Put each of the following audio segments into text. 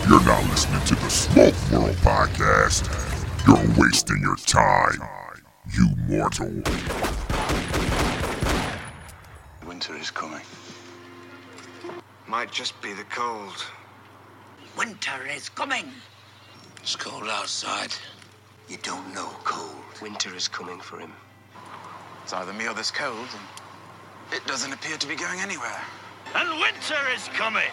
If you're not listening to the Smoke World podcast, you're wasting your time, you mortal. Winter is coming. Might just be the cold. Winter is coming. It's cold outside. You don't know cold. Winter is coming for him. It's either me or this cold, and it doesn't appear to be going anywhere. And winter is coming.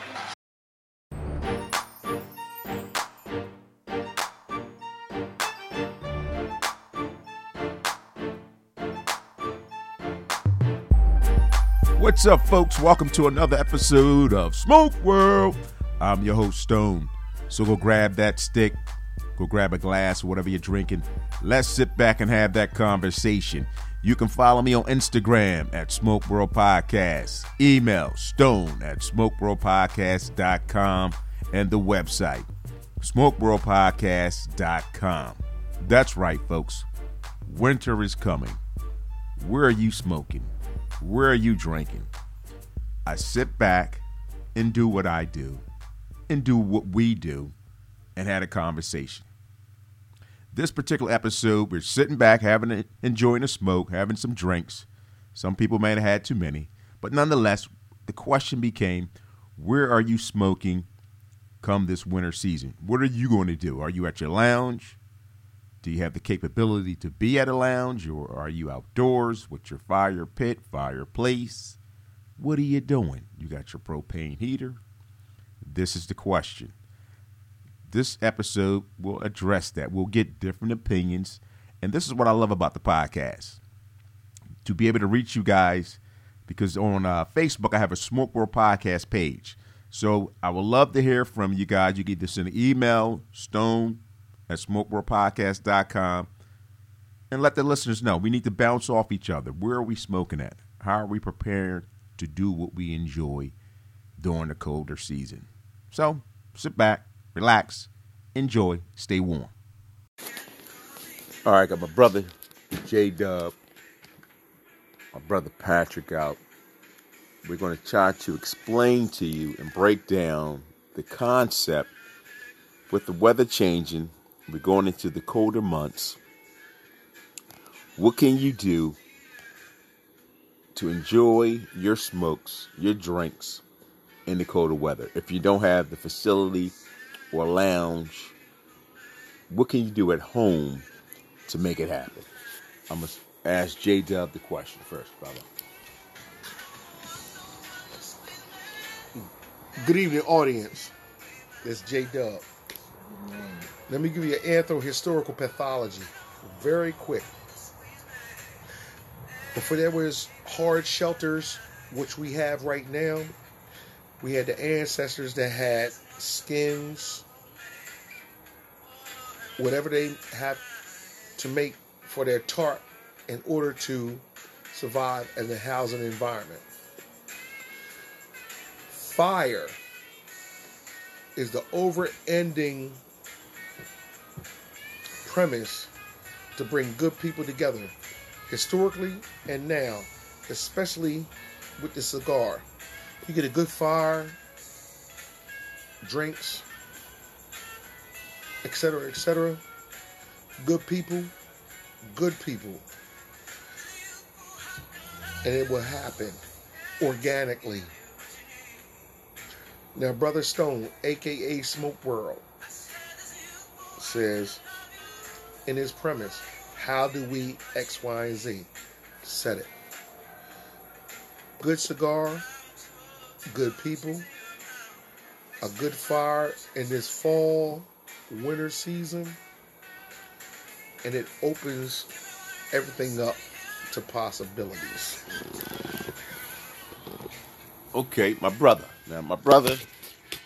What's up, folks? Welcome to another episode of Smoke World. I'm your host, Stone. So go grab that stick, go grab a glass, whatever you're drinking. Let's sit back and have that conversation. You can follow me on Instagram at Smoke World Podcast, email stone at smokeworldpodcast.com, and the website smokeworldpodcast.com. That's right, folks. Winter is coming. Where are you smoking? Where are you drinking? I sit back and do what I do and do what we do and had a conversation. This particular episode, we're sitting back, having a, enjoying a smoke, having some drinks. Some people may have had too many, but nonetheless, the question became, where are you smoking come this winter season? What are you going to do? Are you at your lounge? Do you have the capability to be at a lounge or are you outdoors with your fire pit, fireplace? What are you doing? You got your propane heater? This is the question. This episode will address that. We'll get different opinions. And this is what I love about the podcast to be able to reach you guys because on uh, Facebook, I have a Smoke World Podcast page. So I would love to hear from you guys. You can either send an email, stone at smokeworldpodcast.com and let the listeners know. We need to bounce off each other. Where are we smoking at? How are we prepared to do what we enjoy during the colder season? So sit back, relax, enjoy, stay warm. All right, got my brother J Dub, my brother Patrick out. We're going to try to explain to you and break down the concept with the weather changing. We're going into the colder months. What can you do to enjoy your smokes, your drinks in the colder weather? If you don't have the facility or lounge, what can you do at home to make it happen? I'm going to ask J Dub the question first, brother. Good evening, audience. It's J Dub. Let me give you an anthro-historical pathology, very quick. Before there was hard shelters, which we have right now, we had the ancestors that had skins, whatever they had to make for their tarp in order to survive in the housing environment. Fire is the over-ending premise to bring good people together, historically and now, especially with the cigar. You get a good fire, drinks, etc., etc. Good people, good people. And it will happen organically. Now, Brother Stone, aka Smoke World, says in his premise, how do we X, Y, and Z? Set it. Good cigar, good people, a good fire in this fall, winter season, and it opens everything up to possibilities. Okay, my brother. Now, my brother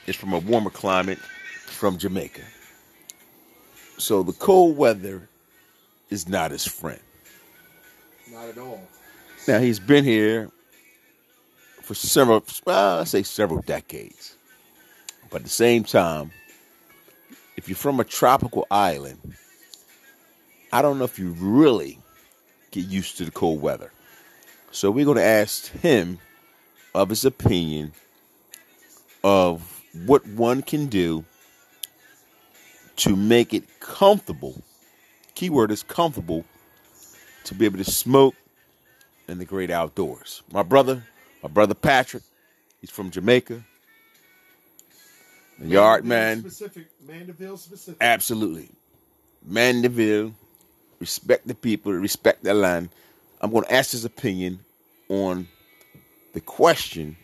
is from a warmer climate from Jamaica. So the cold weather is not his friend. Not at all. Now, he's been here for several, well, I say several decades. But at the same time, if you're from a tropical island, I don't know if you really get used to the cold weather. So we're going to ask him of his opinion of what one can do to make it comfortable. Keyword is comfortable to be able to smoke in the great outdoors. My brother, my brother Patrick, he's from Jamaica. The yard man. Specific, Mandeville specific. Absolutely. Mandeville, respect the people, respect the land. I'm going to ask his opinion on the question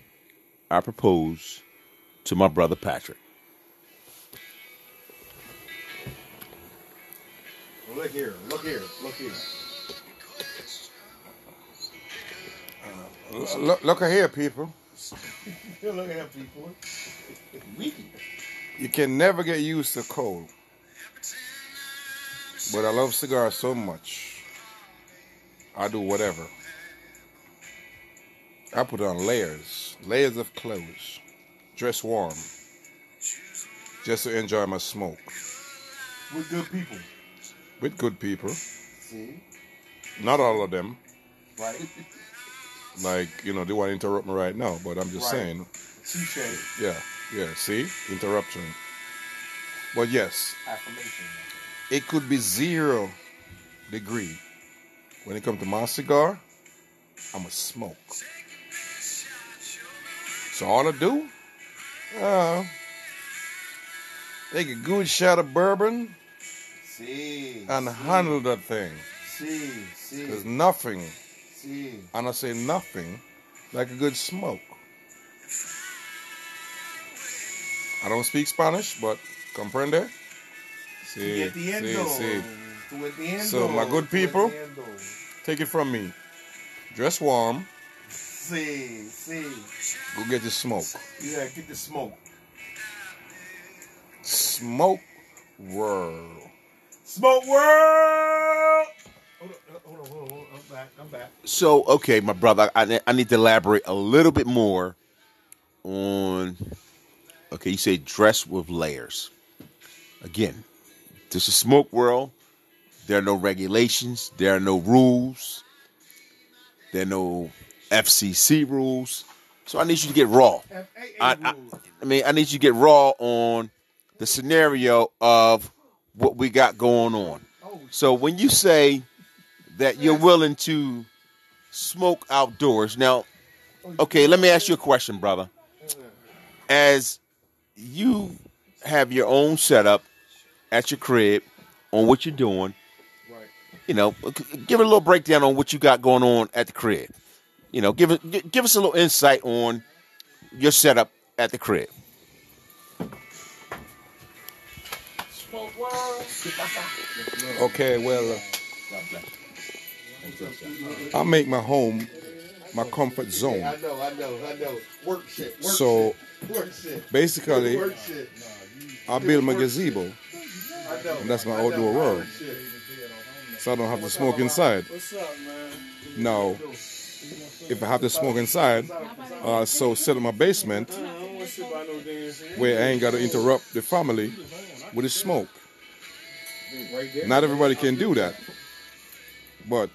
I propose to my brother Patrick. Look here, look here, look here. Uh, look, look here, people. look at people. You can never get used to cold. But I love cigars so much. I do whatever. I put on layers, layers of clothes, dress warm, just to enjoy my smoke We're good people. with good people. See? Not all of them. Right? Like, you know, they want to interrupt me right now, but I'm just Right. saying, Touche. yeah, yeah, see? Interruption. But yes, Affirmation. it could be zero degree. When it comes to my cigar, I'm a smoke. So all I do, uh, take a good shot of bourbon See. and handle that thing. See. See. There's nothing, See. and I say nothing, like a good smoke. I don't speak Spanish, but comprende? Sí, Get the sí, sí. With the endo. So, my good people, With the endo. Take it from me. Dress warm, See. See. go get your smoke. Yeah, get the smoke. Smoke world. Smoke world. Hold on, hold on, hold on, hold on. I'm back. I'm back. So, okay, my brother, I, I need to elaborate a little bit more on. Okay, you say dress with layers. Again, this is smoke world. There are no regulations. There are no rules. There are no FCC rules. So I need you to get raw. I, I. I mean, I need you to get raw on the scenario of what we got going on. So when you say that you're willing to smoke outdoors, now, okay, let me ask you a question, brother. As you have your own setup at your crib on what you're doing, you know, give a little breakdown on what you got going on at the crib. You know, give it, give us a little insight on your setup at the crib. Okay, well, uh, I make my home my comfort zone. I know, I know, I know. Work shit. Work So shit. Work basically, Work shit. I build my gazebo, I know. and that's my outdoor world, so I don't have to smoke inside. What's up, man? Now, if I have to smoke inside, uh, so sit in my basement I don't want to sit by no damn thing. where I ain't got to interrupt the family with the smoke. Not everybody can do that. But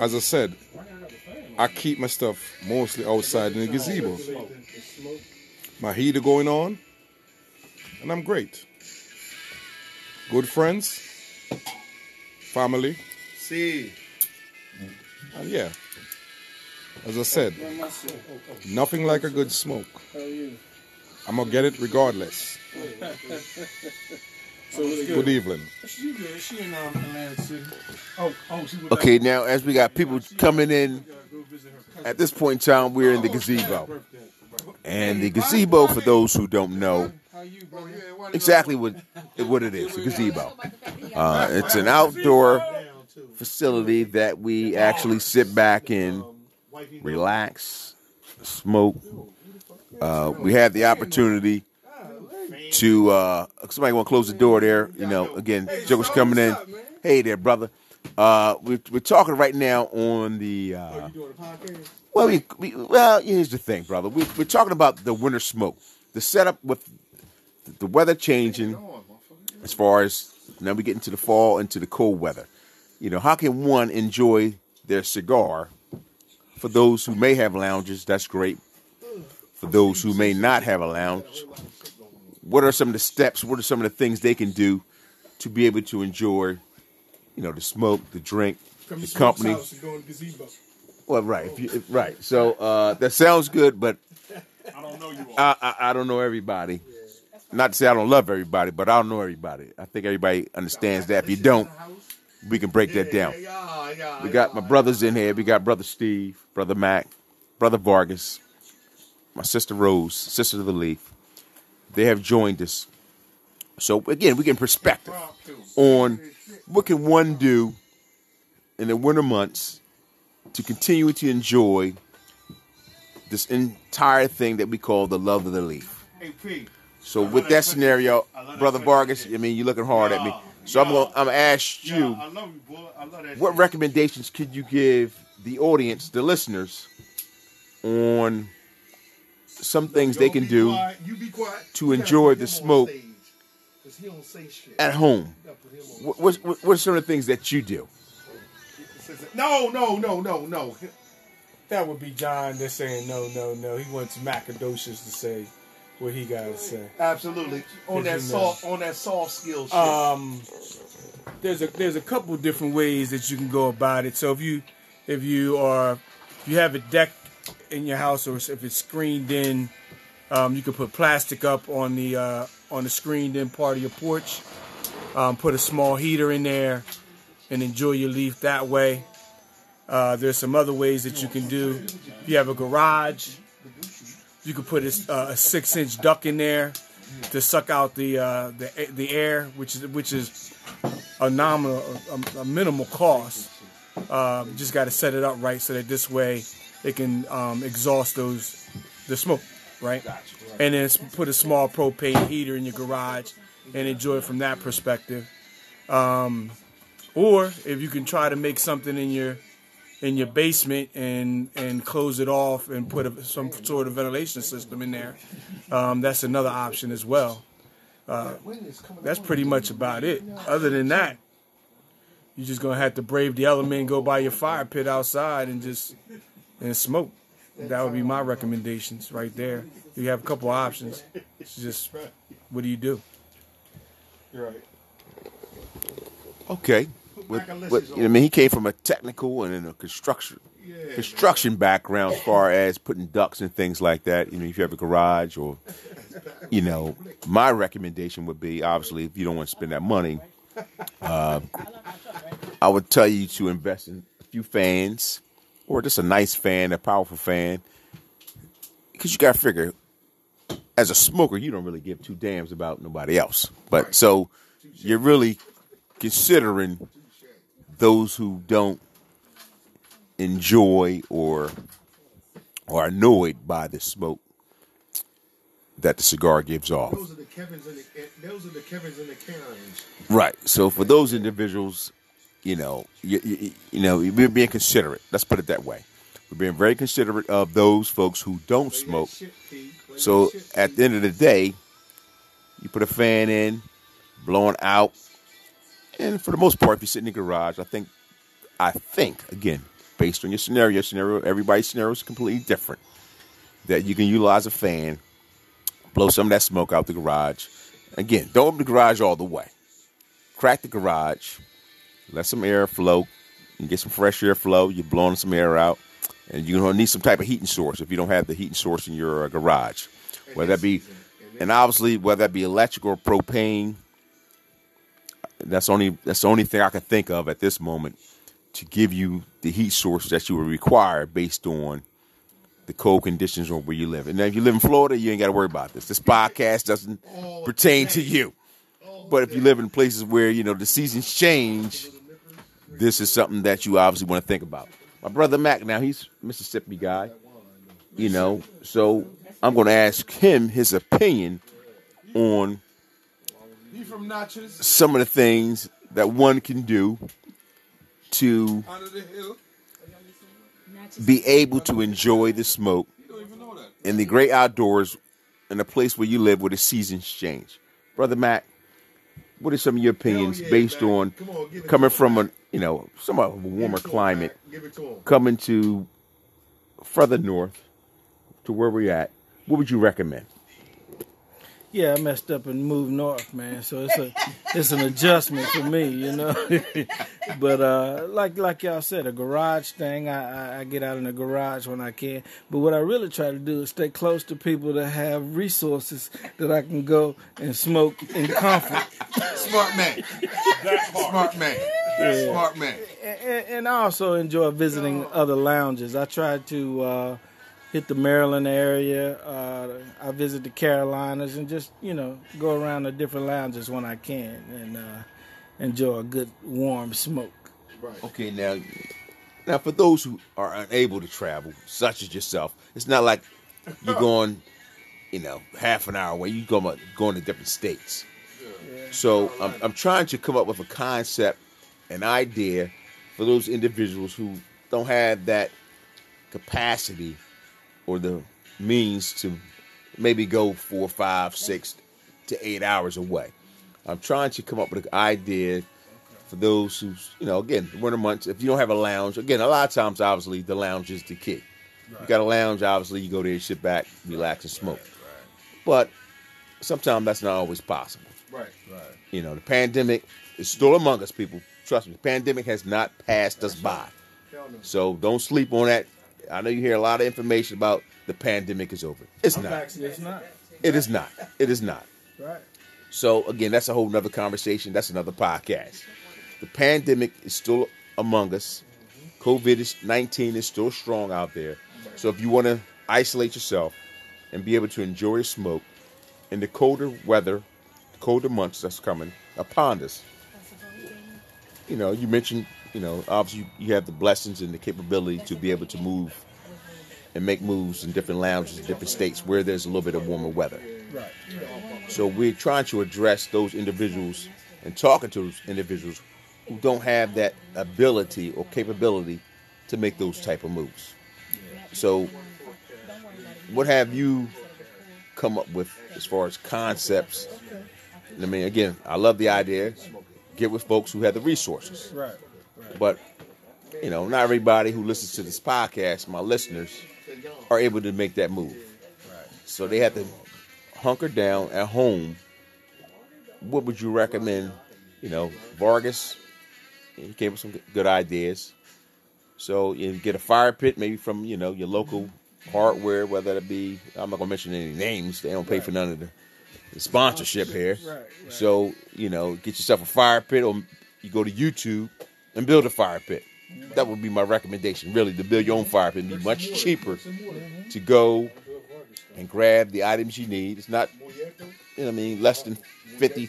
as I said, I keep my stuff mostly outside in the gazebo. My heater going on, and I'm great. Good friends, family, See. and yeah. As I said, nothing like a good smoke. I'm gonna get it regardless. Good evening. In Okay, now as we got people coming in, at this point in time, we're in the gazebo. And the gazebo, for those who don't know, exactly what what it is, a gazebo. Uh, it's an outdoor facility that we actually sit back Wifey relax, smoke. Uh, we had the opportunity to uh, somebody want to close the door there. You know, again, Joker's coming in. Hey there, brother. Uh, we're, we're talking right now on the. Uh, podcast. well, we, we, well, here's the thing, brother. We, we're talking about the winter smoke, the setup with the weather changing, as far as now we get into the fall, into the cold weather. You know, how can one enjoy their cigar? For those who may have lounges, that's great. For those who may not have a lounge, what are some of the steps? What are some of the things they can do to be able to enjoy, you know, the smoke, the drink, From the the company. house and going to gazebo. Well, right, if you, if- right. So uh, that sounds good, but I don't know you all. I, I, I don't know everybody. Not to say I don't love everybody, but I don't know everybody. I think everybody understands that. If you don't, we can break that down. Yeah, yeah, We got my brothers in here. We got brother Steve, brother Mac, brother Vargas, my sister Rose, sister of the Leaf. They have joined us. So again, we get perspective on what can one do in the winter months to continue to enjoy this entire thing that we call the love of the leaf. So with that scenario, brother Vargas, I mean, you're looking hard at me. So I'm gonna I'm gonna ask you. I love you, boy. I love that. What recommendations could you give the audience, the listeners, on some things they can do quiet. You be quiet. to enjoy the smoke stage, 'cause he don't say shit. at home? You gotta put him on What, what's- what, what are some of the things that you do? No, no, no, no, no. That would be John that's saying no, no, no. He wants Macadocious to say what he got to say. Absolutely. On that Cause you know. soft, on that soft skill. Um, there's a there's a couple different ways that you can go about it. So if you if you are if you have a deck in your house or if it's screened in, um, you can put plastic up on the uh, on the screened in part of your porch. Um, put a small heater in there and enjoy your leaf that way. Uh, there's some other ways that you can do. If you have a garage, you could put a, uh, a six inch duct in there to suck out the uh, the the air, which is which is a nominal a, a minimal cost. Uh, you just got to set it up right so that this way it can um, exhaust those the smoke, right? And then put a small propane heater in your garage and enjoy it from that perspective. Um, or if you can try to make something in your in your basement and and close it off and put a, some sort of ventilation system in there, um, that's another option as well. Uh, that's pretty much about it. Other than that, you're just gonna have to brave the element go by your fire pit outside and just and smoke. That would be my recommendations right there. You have a couple options. It's just what do you do? You're right. Okay. What, what, you know, I mean, he came from a technical and in a construction construction background as far as putting ducts and things like that. You know, if you have a garage or, you know, my recommendation would be obviously if you don't want to spend that money, uh, I would tell you to invest in a few fans or just a nice fan, a powerful fan, because you got to figure. As a smoker, you don't really give two damns about nobody else. But so you're really considering those who don't enjoy or are annoyed by the smoke that the cigar gives off. Those are the Kevin's and the those are the Kevin's and the Karens. Right. So for those individuals, you know, you, you, you know, we're being considerate. Let's put it that way. We're being very considerate of those folks who don't smoke. So at the end of the day, you put a fan in, blowing out, and for the most part, if you sit in the garage, I think, I think again, based on your scenario, scenario, everybody's scenario is completely different. That you can utilize a fan, blow some of that smoke out the garage. Again, don't open the garage all the way. Crack the garage, let some air flow, and get some fresh air flow. You're blowing some air out, and you're gonna need some type of heating source if you don't have the heating source in your uh, garage, whether that be, and obviously whether that be electric or propane. That's only that's the only thing I can think of at this moment to give you the heat source that you would require based on the cold conditions or where you live. And now if you live in Florida, you ain't got to worry about this. This podcast doesn't pertain to you. But if you live in places where, you know, the seasons change, this is something that you obviously want to think about. My brother Mac, now he's Mississippi guy, you know, so I'm going to ask him his opinion on You from Natchez? some of the things that one can do to the be able to enjoy the smoke in the great outdoors in a place where you live where the seasons change. Brother Mac, what are some of your opinions yeah, based man. on on, coming from a you know somewhat of a warmer climate, man. Give it to coming to further north to where we're at? What would you recommend? Yeah, I messed up and moved north, man. So it's a it's an adjustment for me, you know. but uh, like like y'all said, a garage thing. I, I, I get out in the garage when I can. But what I really try to do is stay close to people that have resources that I can go and smoke in comfort. Smart man. Smart man. Yeah. Smart man. and, and I also enjoy visiting other lounges. I try to uh, hit the Maryland area. Uh, I visit the Carolinas and just you know go around the different lounges when I can and uh, enjoy a good warm smoke. Okay, now, now for those who are unable to travel, such as yourself, it's not like you're going, you know, half an hour away. You go going to different states. So I'm, I'm trying to come up with a concept, an idea for those individuals who don't have that capacity or the means to maybe go four, five, six to eight hours away. I'm trying to come up with an idea for those who, you know, again, winter months, if you don't have a lounge, again, a lot of times, obviously, the lounge is the key. You got a lounge, obviously, you go there, sit back, relax, and smoke. But sometimes that's not always possible. Right. Right. You know, the pandemic is still among us, people. Trust me, the pandemic has not passed us by. So don't sleep on that. I know you hear a lot of information about the pandemic is over. It's not. It's not. It is not. It is not. Right. So again, that's a whole nother conversation. That's another podcast. The pandemic is still among us. COVID is nineteen is still strong out there. So if you want to isolate yourself and be able to enjoy a smoke in the colder weather, the colder months that's coming upon us, you know, you mentioned, you know, obviously you have the blessings and the capability to be able to move and make moves in different lounges different states where there's a little bit of warmer weather. Right. So we're trying to address those individuals and talking to those individuals who don't have that ability or capability to make those type of moves. So what have you come up with as far as concepts? I mean, again, I love the idea. Get with folks who have the resources. Right. But you know, not everybody who listens to this podcast, my listeners, are able to make that move. So they have to hunker down at home. What would you recommend? You know, Vargas, he came up with some good ideas. So you get a fire pit, maybe from you know your local hardware, whether it be I'm not gonna mention any names. They don't pay for none of the, the sponsorship here. So you know, get yourself a fire pit, or you go to YouTube and build a fire pit. That would be my recommendation. Really, to build your own fire pit, It'd be much cheaper to go and grab the items you need. It's not, you know, I mean, less than fifty.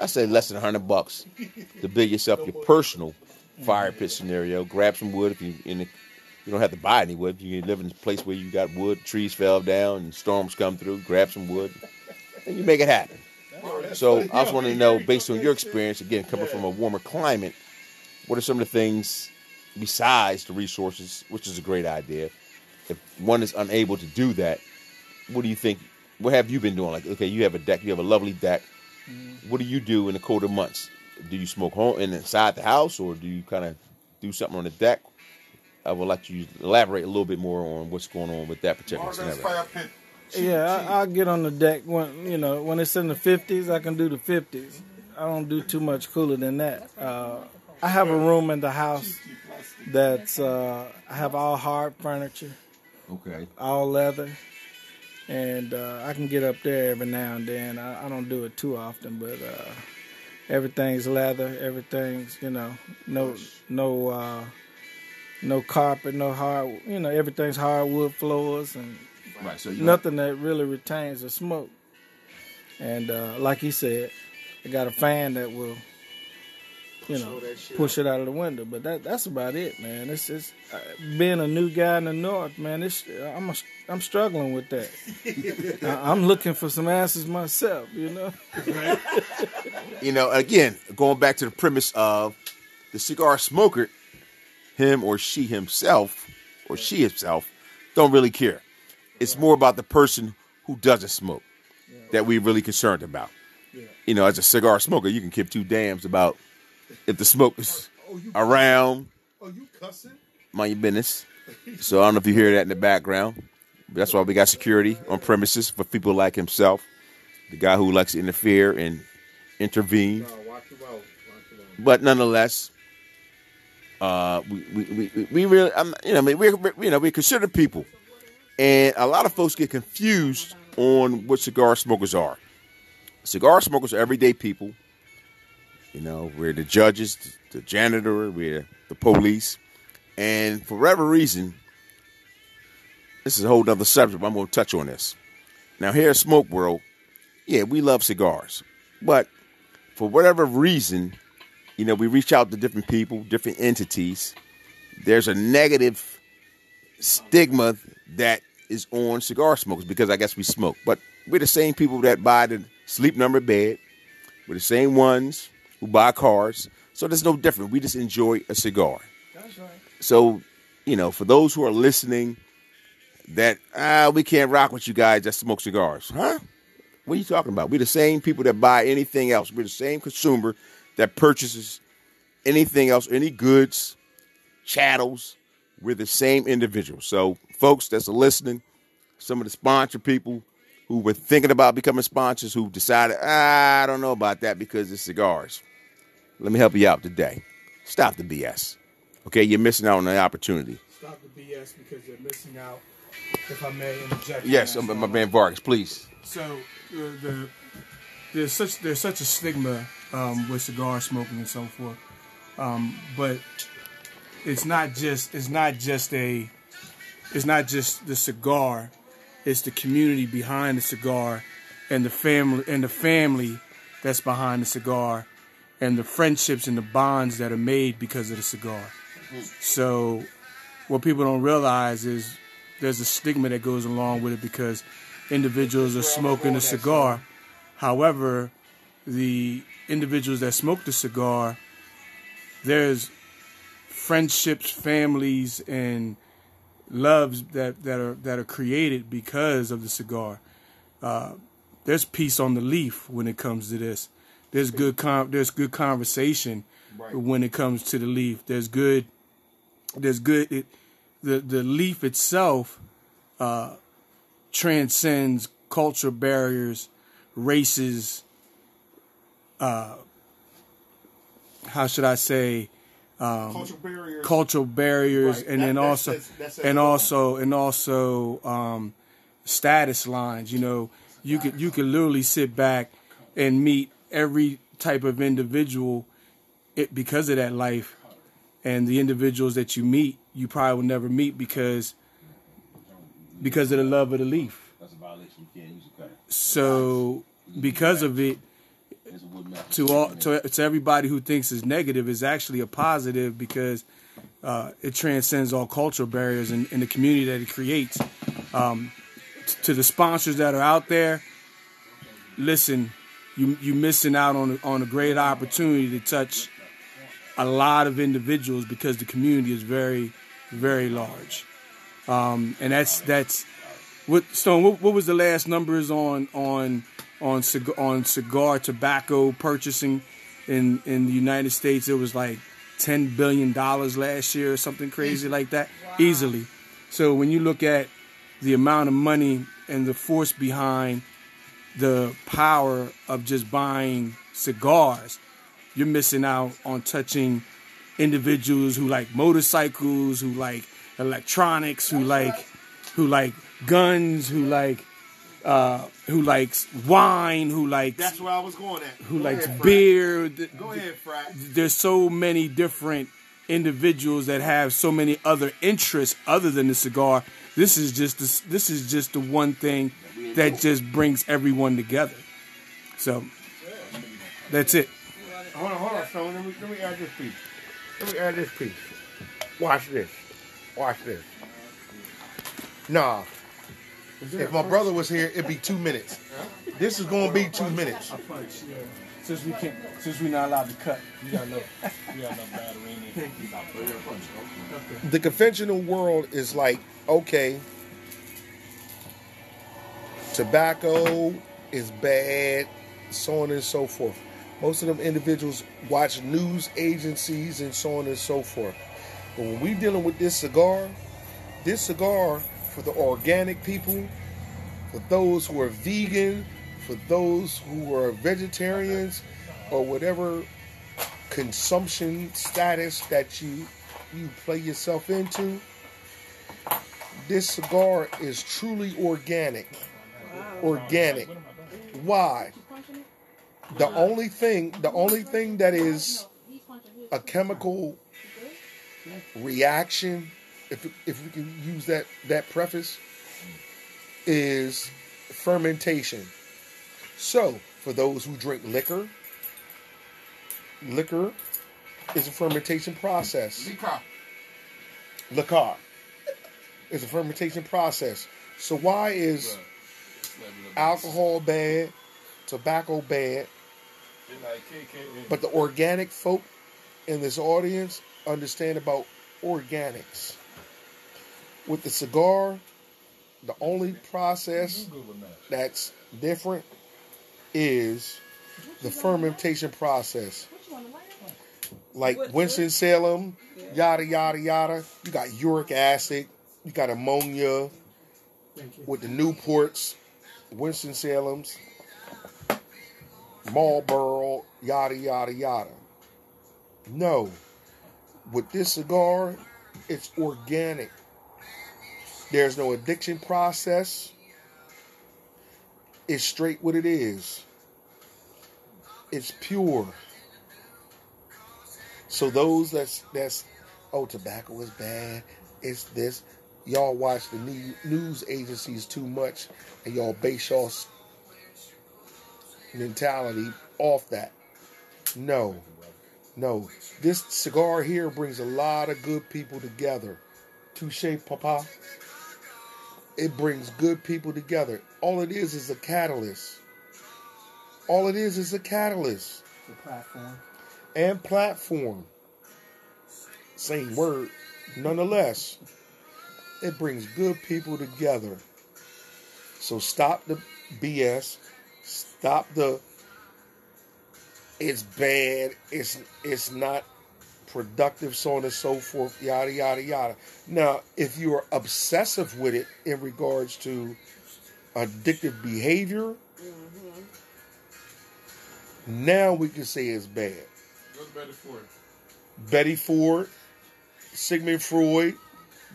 I say less than hundred bucks to build yourself your personal fire pit scenario. Grab some wood if you you don't have to buy any wood. You live in a place where you got wood, trees fell down, and storms come through. Grab some wood, and you make it happen. So I just wanted to know, based on your experience, again, coming from a warmer climate, what are some of the things besides the resources, which is a great idea? If one is unable to do that, what do you think? What have you been doing? Like, okay, you have a deck, you have a lovely deck. What do you do in the colder months? Do you smoke home and inside the house, or do you kind of do something on the deck? I would like you to elaborate a little bit more on what's going on with that particular Vargas scenario. Yeah, I, I'll get on the deck when you know when it's in the fifties. I can do the fifties. I don't do too much cooler than that. Uh, I have a room in the house that's uh, I have all hard furniture, Okay. all leather, and uh, I can get up there every now and then. I, I don't do it too often, but uh, everything's leather. Everything's you know no no uh, no carpet, no hard. You know everything's hardwood floors and Right. So you nothing that really retains the smoke. And uh, like he said, I got a fan that will, you know, push it out of the window. But that that's about it, man. It's it's uh, being a new guy in the north, man. It's I'm a, I'm struggling with that. I, I'm looking for some answers myself, you know. you know, again, going back to the premise of the cigar smoker, him or she himself or she himself don't really care. It's more about the person who doesn't smoke that we're really concerned about. You know, as a cigar smoker, you can give two dams about if the smoke is around, Oh, you cussing? mind your business. So I don't know if you hear that in the background. That's why we got security on premises for people like himself. the guy who likes to interfere and intervene. But nonetheless, uh, we, we, we, we really, I'm, you know, I mean, we're- you know, we consider people, and a lot of folks get confused on what cigar smokers are. Cigar smokers are everyday people. You know, we're the judges, the janitor, we're the police, and for whatever reason, this is a whole other subject. But I'm going to touch on this. Now, here at Smoke World, yeah, we love cigars, but for whatever reason, you know, we reach out to different people, different entities. There's a negative stigma that is on cigar smokers because I guess we smoke. But we're the same people that buy the sleep number bed. We're the same ones who buy cars. So there's no different. We just enjoy a cigar. That's right. So, you know, for those who are listening, that ah, we can't rock with you guys that smoke cigars, huh? What are you talking about? We're the same people that buy anything else. We're the same consumer that purchases anything else, any goods, chattels. We're the same individual. So, folks that's listening, some of the sponsor people who were thinking about becoming sponsors who decided, ah, I don't know about that because it's cigars. Let me help you out today. Stop the BS. Okay, you're missing out on the opportunity. Stop the BS because you're missing out. If I may interject. Yes, um, my man Vargas, please. So uh, the there's such there's such a stigma um, with cigar smoking and so forth, um, but it's not just it's not just a it's not just the cigar, it's the community behind the cigar, and the family and the family that's behind the cigar, and the friendships and the bonds that are made because of the cigar. So what people don't realize is there's a stigma that goes along with it because individuals are smoking a cigar. However, the individuals that smoke the cigar, there's friendships, families, and loves that, that are that are created because of the cigar. Uh, there's peace on the leaf when it comes to this. There's good con- there's good conversation when it comes to the leaf. There's good there's good it, the the leaf itself uh, transcends cultural barriers, races. Uh, how should I say? Um, Cultural barriers. cultural barriers, Right. and That- then that's- also that's- that's and also and also um, status lines. You know, you could you could literally sit back and meet every type of individual it, because of that life, and the individuals that you meet, you probably will never meet because because of the love of the leaf. That's a violation. You can't use a cutter. So because of it, to all to, to everybody who thinks it's negative is actually a positive because uh, it transcends all cultural barriers in, in the community that it creates. Um, to the sponsors that are out there, listen, you you missing out on on a great opportunity to touch a lot of individuals because the community is very very large, um, and that's that's what Stone. What, what was the last numbers on on on cigar, on cigar tobacco purchasing in in the United States? It was like ten billion dollars last year or something crazy like that, easily. So when you look at the amount of money and the force behind the power of just buying cigars, you're missing out on touching individuals who like motorcycles, who like electronics, who like who like guns, who like uh, who likes wine, who likes That's where I was going at. who Go likes ahead, beer. Go ahead, Frank. There's so many different individuals that have so many other interests other than the cigar. This is just the, this is just the one thing that just brings everyone together. So that's it. Hold on, hold on, Stone. Let me, let me add this piece. Let me add this piece. Watch this. Watch this. Nah. If my brother was here, it'd be two minutes. This is gonna be two minutes. Since we can't, since we're not allowed to cut. You got no, you got no battery in it. The conventional world is like, okay, tobacco is bad, so on and so forth. Most of them individuals watch news agencies and so on and so forth. But when we dealing with this cigar, this cigar for the organic people, for those who are vegan, for those who are vegetarians or whatever consumption status that you you play yourself into, this cigar is truly organic. Organic. Why? The only thing, the only thing that is a chemical reaction, if if we can use that that preface, is fermentation. So, for those who drink liquor, liquor is a fermentation process. Liquor is a fermentation process. So why is alcohol bad, tobacco bad, but the organic folk in this audience understand about organics. With the cigar, the only process that's different is the fermentation process. Like Winston Salem, yada yada yada. You got uric acid, you got ammonia with the Newports, Winston Salem's, Marlboro, yada yada yada. No, with this cigar, it's organic. There's no addiction process. It's straight what it is. It's pure. So those that's that's oh tobacco is bad. It's this. Y'all watch the news agencies too much, and y'all base y'all mentality off that. No, no. This cigar here brings a lot of good people together. Touche, papa. It brings good people together. All it is is a catalyst. All it is is a catalyst The platform. and platform. Same word. Nonetheless, it brings good people together. So stop the BS. Stop the it's bad, it's it's not productive, so on and so forth, yada yada yada. Now, if you are obsessive with it in regards to addictive behavior, mm-hmm. now we can say it's bad. What's better for it? Betty Ford, Sigmund Freud,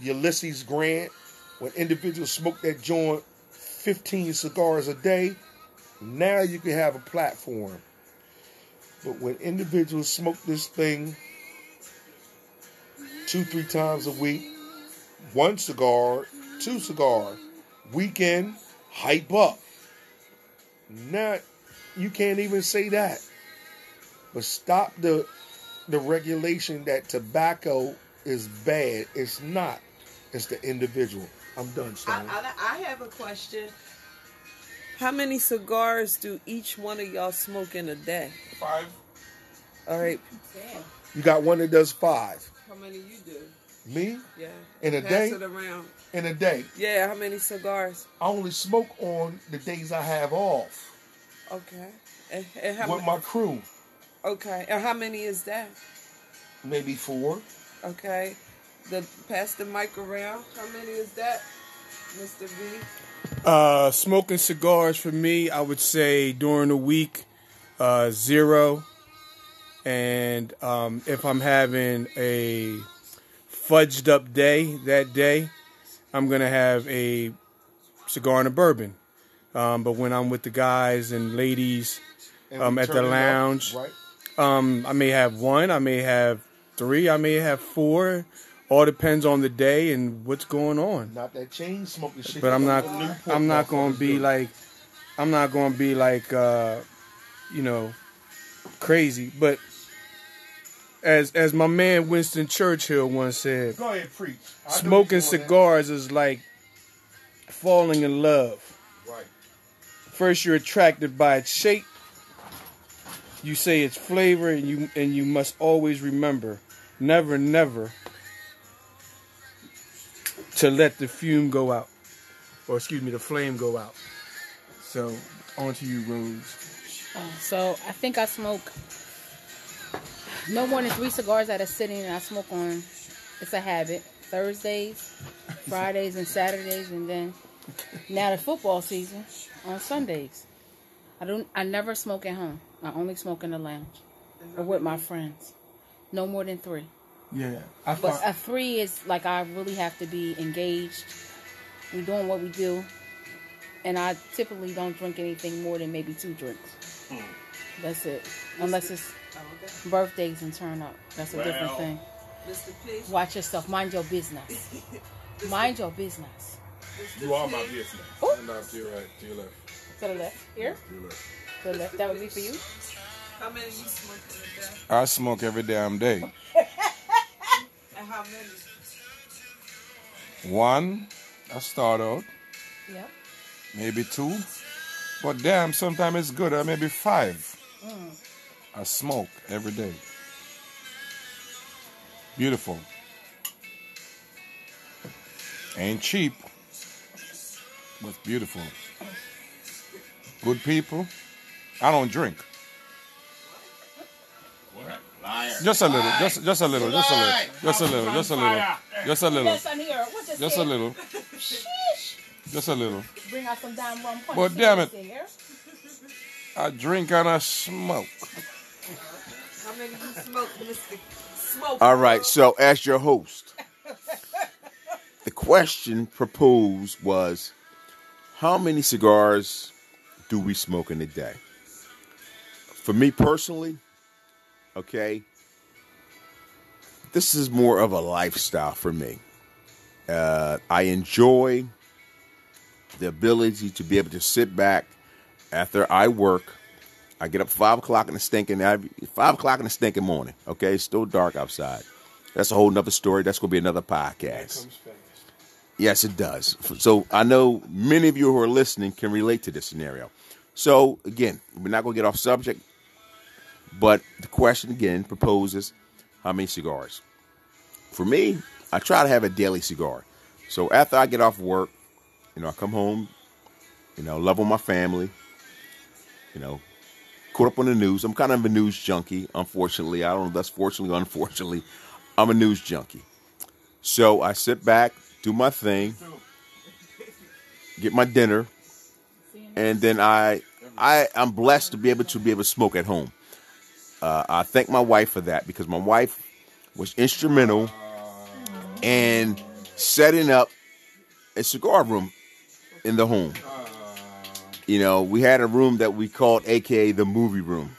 Ulysses Grant, when individuals smoke that joint 15 cigars a day, now you can have a platform. But when individuals smoke this thing two, three times a week, one cigar, two cigar, weekend, hype up. Now you can't even say that. But stop the the regulation that tobacco is bad. It's not. It's the individual. I'm done, I. I, I have a question. How many cigars do each one of y'all smoke in a day? Five. All right. You got one that does five. How many you do? Me Yeah. In a Pass day? it around. in a day. Yeah. How many cigars? I only smoke on the days I have off Okay. And, and how with ma- my crew. Okay. And how many is that? Maybe four. Okay. The pass the mic around. How many is that, Mr. V? Uh, smoking cigars for me, I would say during the week, uh, zero. And um, if I'm having a fudged up day that day, I'm gonna have a cigar and a bourbon. Um, but when I'm with the guys and ladies And um, we at the turn it up, lounge, right? um, I may have one, I may have three, I may have four. All depends on the day and what's going on. Not that chain smoking shit. But I'm not. I'm not gonna be like. I'm not going to be like. Uh, you know, crazy. But as as my man Winston Churchill once said, Go ahead, preach. I smoking what you're doing, cigars is like falling in love. Right. First, you're attracted by its shape. You say its flavor, and you and you must always remember, never, never, to let the fume go out, or excuse me, the flame go out. So, on to you, Rose. Uh, so I think I smoke no more than three cigars at a sitting, and I smoke on. It's a habit. Thursdays, Fridays, and Saturdays, and then now the football season on Sundays. I don't. I never smoke at home. I only smoke in the lounge or with my friends. No more than three. Yeah, I But find, a three is like I really have to be engaged. We're doing what we do, and I typically don't drink anything more than maybe two drinks. Hmm. That's it, unless it's birthdays and turn up. That's a different thing. Mr. P. Watch yourself. Mind your business. Mind your business. You are my business. And off to your right, to your left. To the left. Here. To your left. To the left. That would be for you. How many you smoke in a day? I smoke every damn day. And how many? One, I start out, Yeah. maybe two. But damn, sometimes it's good. Uh, maybe five. Mm. I smoke every day. Beautiful. Ain't cheap, but beautiful. Good people. I don't drink. What? Just a little. Just just a little. Just a little. Just a little. Just a little. Just a little. Yes, I'm here. What this Just a little. Sheesh. Just a little. Bring out some damn rum punch. But damn it. I drink and I smoke. How many you smoke, Mr. Smoke? All right, so as your host, the question proposed was how many cigars do we smoke in a day? For me personally, okay, this is more of a lifestyle for me. Uh, I enjoy the ability to be able to sit back after I work. I get up five o'clock in the stinking five o'clock in the stinking morning. Okay, it's still dark outside. That's a whole nother story. That's gonna be another podcast. Yes, it does. So I know many of you who are listening can relate to this scenario. So again, we're not gonna get off subject, but the question again proposes how many cigars. For me, I try to have a daily cigar. So after I get off work, you know, I come home, you know, love on my family, you know, caught up on the news. I'm kind of a news junkie, unfortunately. I don't know if that's fortunately or unfortunately. I'm a news junkie. So I sit back, do my thing, get my dinner, and then I I I'm blessed to be able to be able to smoke at home. Uh, I thank my wife for that because my wife was instrumental in setting up a cigar room in the home. You know, we had a room that we called AKA the movie room.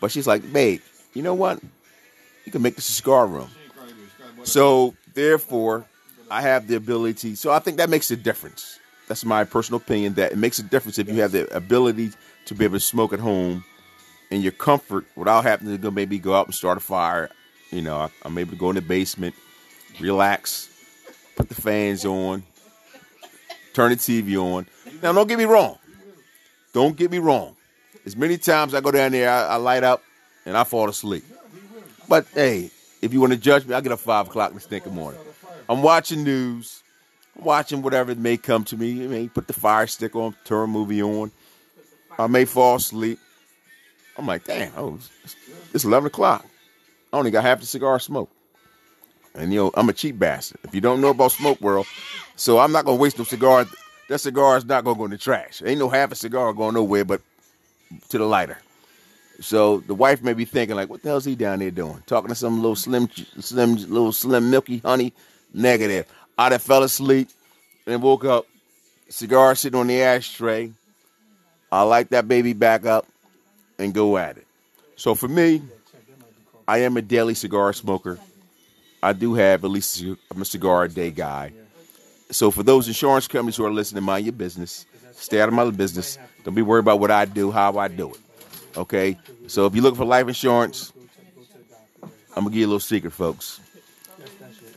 But she's like, babe, you know what? You can make this a cigar room. So therefore, I have the ability. So I think that makes a difference. That's my personal opinion. That it makes a difference if you have the ability to be able to smoke at home in your comfort without having to go maybe go out and start a fire. You know, I- I'm able to go in the basement, relax, put the fans on, turn the TV on. Now, don't get me wrong. Don't get me wrong. As many times I go down there, I, I light up and I fall asleep. But hey, if you want to judge me, I get up five o'clock in the stinking morning. I'm watching news, I'm watching whatever may come to me. I may put the fire stick on, turn a movie on. I may fall asleep. I'm like, damn, oh, it's, it's 11 o'clock. I only got half the cigar smoke. And you know, I'm a cheap bastard. If you don't know about Smoke World, so I'm not gonna waste no cigar. That cigar is not gonna go in the trash. Ain't no half a cigar going nowhere but to the lighter. So the wife may be thinking like, what the hell's he down there doing? Talking to some little slim, slim, little slim milky honey. Negative. I done fell asleep and woke up. Cigar sitting on the ashtray. I light that baby back up and go at it. So for me, I am a daily cigar smoker. I do have at least a- cigar a day guy. So for those insurance companies who are listening, mind your business. Stay out of my business. Don't be worried about what I do, how I do it. Okay. So if you're looking for life insurance, I'm gonna give you a little secret, folks.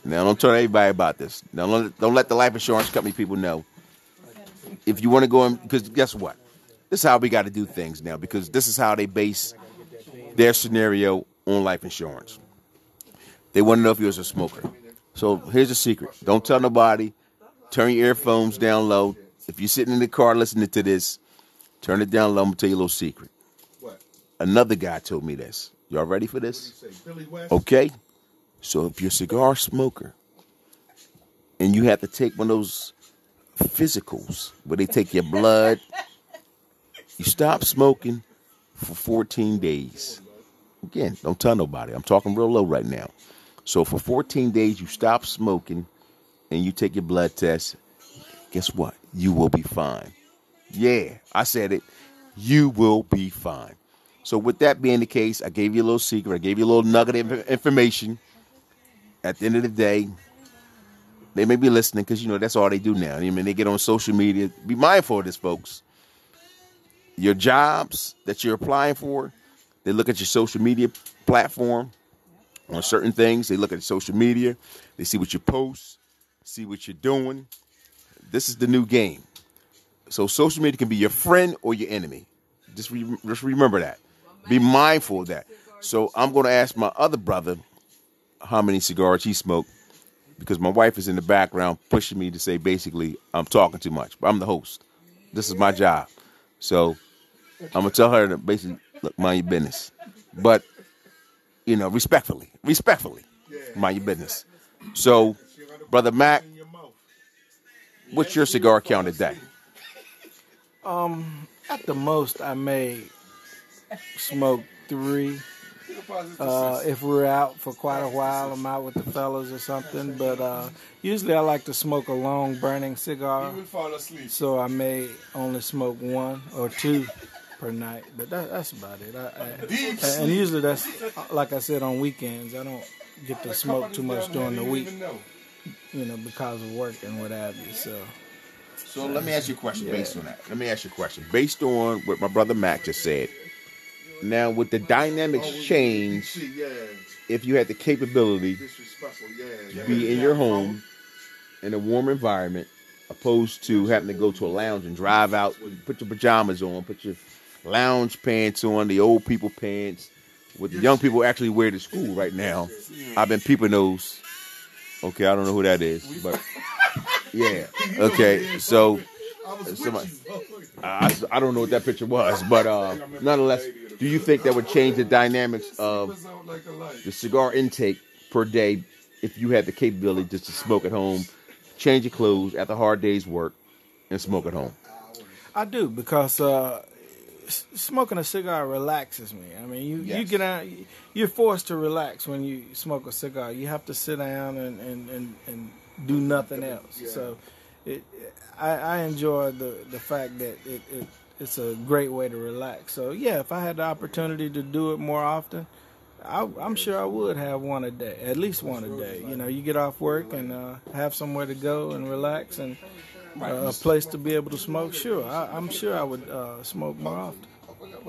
Now don't tell everybody about this. Now don't let the life insurance company people know. If you want to go in, because guess what? This is how we got to do things now. Because this is how they base their scenario on life insurance. They want to know if you're a smoker. So here's a secret. Don't tell nobody. Turn your earphones down low. If you're sitting in the car listening to this, turn it down low. I'm gonna tell you a little secret. What? Another guy told me this. Y'all ready for this? Okay. So if you're a cigar smoker and you have to take one of those physicals where they take your blood You stop smoking for 14 days. Again, don't tell nobody. I'm talking real low right now. So for 14 days, you stop smoking and you take your blood test. Guess what? You will be fine. Yeah, I said it. You will be fine. So with that being the case, I gave you a little secret. I gave you a little nugget of information. At the end of the day, they may be listening because you know that's all they do now. I mean, they get on social media. Be mindful of this, folks. Your jobs that you're applying for, they look at your social media platform on certain things. They look at social media. They see what you post, see what you're doing. This is the new game. So social media can be your friend or your enemy. Just re- just remember that. Be mindful of that. So I'm going to ask my other brother how many cigars he smoked because my wife is in the background pushing me to say basically I'm talking too much. But I'm the host. This is my job. So I'm gonna tell her to basically look, mind your business. But you know, respectfully, respectfully, mind your business. So, brother Mac, what's your cigar count today? Um, at the most, I may smoke three. Uh, if we're out for quite a while, I'm out with the fellas or something. But uh, usually, I like to smoke a long burning cigar, so I may only smoke one or two per night. But that, that's about it. I, I, and usually, that's like I said on weekends. I don't get to smoke too much during the week, you know, because of work and what have you. So. So let me ask you a question Yeah. based on that. Let me ask you a question based on what my brother Mac just said. Now, with the dynamics oh, change if you had the capability to be in your home in a warm environment, opposed to having to go to a lounge and drive out, put your pajamas on, put your lounge pants on, the old people pants, what the young people actually wear to school right now? I've been peeping those. Okay, I don't know who that is, but yeah. Okay, so somebody, I, I don't know what that picture was, but uh, nonetheless, do you think that would change the dynamics of the cigar intake per day if you had the capability just to smoke at home, change your clothes after a hard day's work, and smoke at home? I do because uh, smoking a cigar relaxes me. I mean, you, you get out, you're forced to relax when you smoke a cigar. You have to sit down and, and, and, and do nothing else. So, it, I, I enjoy the, the fact that it, it it's a great way to relax. So yeah, if I had the opportunity to do it more often, I, I'm sure I would have one a day, at least one a day. You know, you get off work and uh, have somewhere to go and relax and uh, a place to be able to smoke. Sure, I, I'm sure I would uh, smoke more often.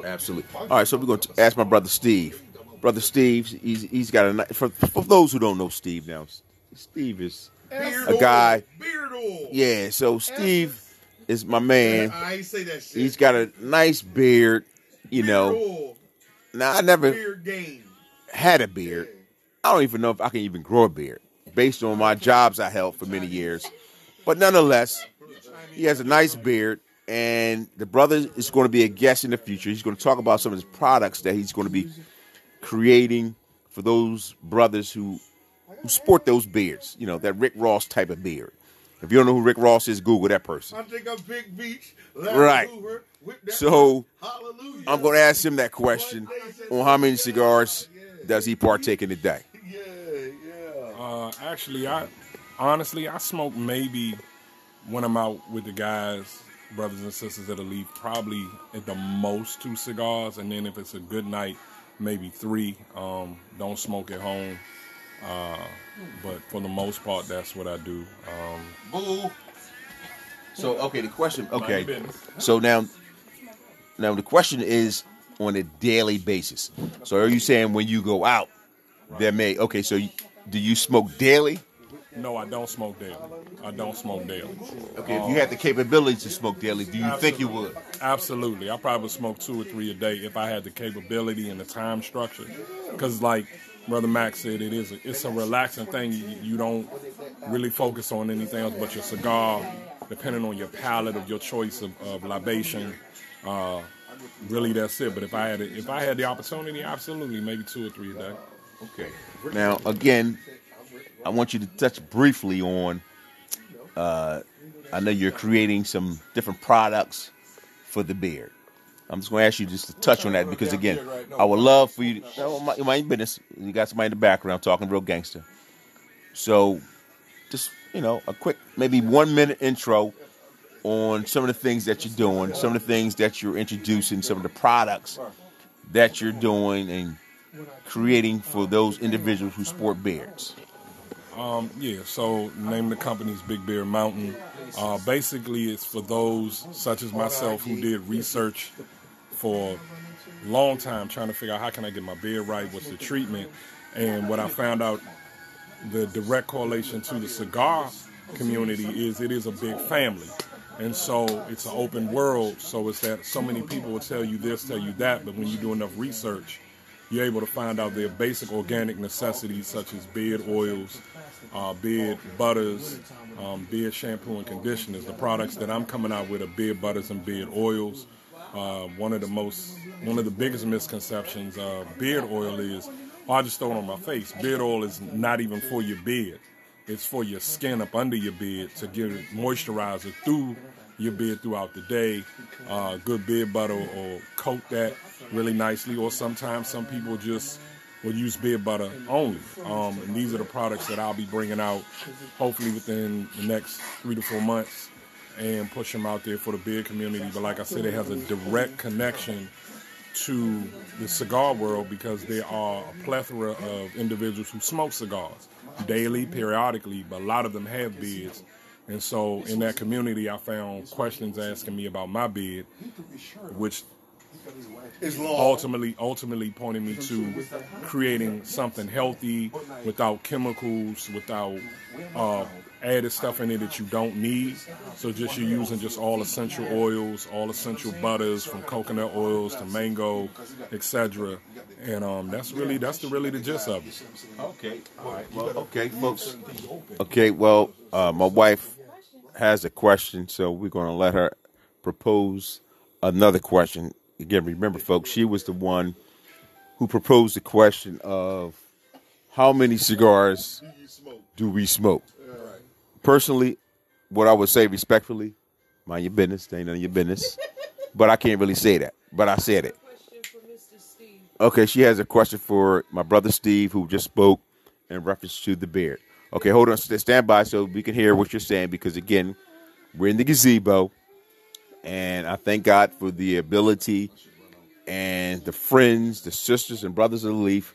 Absolutely. All right, so we're going to ask my brother Steve. Brother Steve, he's he's got a ni- for for those who don't know Steve now. Steve is a guy. Beard oil. Yeah, so Steve is my man. I ain't say that shit. He's got a nice beard, you know. oil. Now I never Beard game. had a beard. I don't even know if I can even grow a beard based on my jobs I held for many years. But nonetheless, he has a nice beard, and the brother is going to be a guest in the future. He's going to talk about some of his products that he's going to be creating for those brothers who who sport those beards. You know, that Rick Ross type of beard. If you don't know who Rick Ross is, Google that person. I think I'm Big Beach. Larry Right. Hoover, So Hallelujah. I'm going to ask him that question on how many cigars does he partake in a day. Uh, actually, I honestly I smoke maybe when I'm out with the guys, brothers and sisters that'll leave, probably at the most two cigars, and then if it's a good night, maybe three. Um, don't smoke at home, uh, but for the most part, that's what I do. Um, Boo. So okay, the question. Okay, so now, now the question is on a daily basis. So are you saying when you go out, there may okay? So you, do you smoke daily? No, I don't smoke daily. I don't smoke daily. Okay, if you had the capability to smoke daily, do you think you would? Absolutely. I probably would smoke two or three a day if I had the capability and the time structure. Because, like Brother Max said, it is a, it's a relaxing thing. You, you don't really focus on anything else but your cigar, depending on your palate of your choice of, of libation. Uh, really, that's it. But if I had it, if I had the opportunity, absolutely, maybe two or three a day. Okay. Now, again, I want you to touch briefly on. Uh, I know you're creating some different products for the beard. I'm just going to ask you just to touch on that because again, I would love for you. To, my, my business. You got somebody in the background talking real gangster. So, just you know, a quick maybe one minute intro on some of the things that you're doing, some of the things that you're introducing, some of the products that you're doing and creating for those individuals who sport beards. Um, yeah, so name the company's Big Bear Mountain. Uh, basically, it's for those such as myself who did research for a long time trying to figure out how can I get my beard right, what's the treatment, and what I found out the direct correlation to the cigar community is it is a big family. And so it's an open world. So it's that so many people will tell you this, tell you that, but when you do enough research, you're able to find out their basic organic necessities such as beard oils, uh, beard butters, um, beard shampoo and conditioners. The products that I'm coming out with are beard butters and beard oils. Uh, one of the most, one of the biggest misconceptions of beard oil is, oh, I just throw it on my face. Beard oil is not even for your beard. It's for your skin up under your beard to give moisturizer through your beard throughout the day. Uh, good beard butter or coat that really nicely. Or sometimes some people just will use beard butter only. Um, and these are the products that I'll be bringing out hopefully within the next three to four months and push them out there for the beard community. But like I said, it has a direct connection to the cigar world because there are a plethora of individuals who smoke cigars daily, periodically, but a lot of them have beards. And so in that community, I found questions asking me about my beard, which ultimately ultimately pointed me to creating something healthy without chemicals, without uh, added stuff in it that you don't need. So just you're using just all essential oils, all essential butters from coconut oils to mango, etc. And um, that's really that's the really the gist of it. Okay. All right. Well, okay, folks. Okay. Well, uh, my wife has a question, so we're going to let her propose another question. Again, remember, folks, she was the one who proposed the question of how many cigars do we smoke? Personally, what I would say respectfully, mind your business, ain't none of your business. but I can't really say that. But I said it. Okay, she has a question for my brother Steve, who just spoke in reference to the beard. Okay, hold on, stand by so we can hear what you're saying because again, we're in the gazebo, and I thank God for the ability and the friends, the sisters and brothers of the leaf.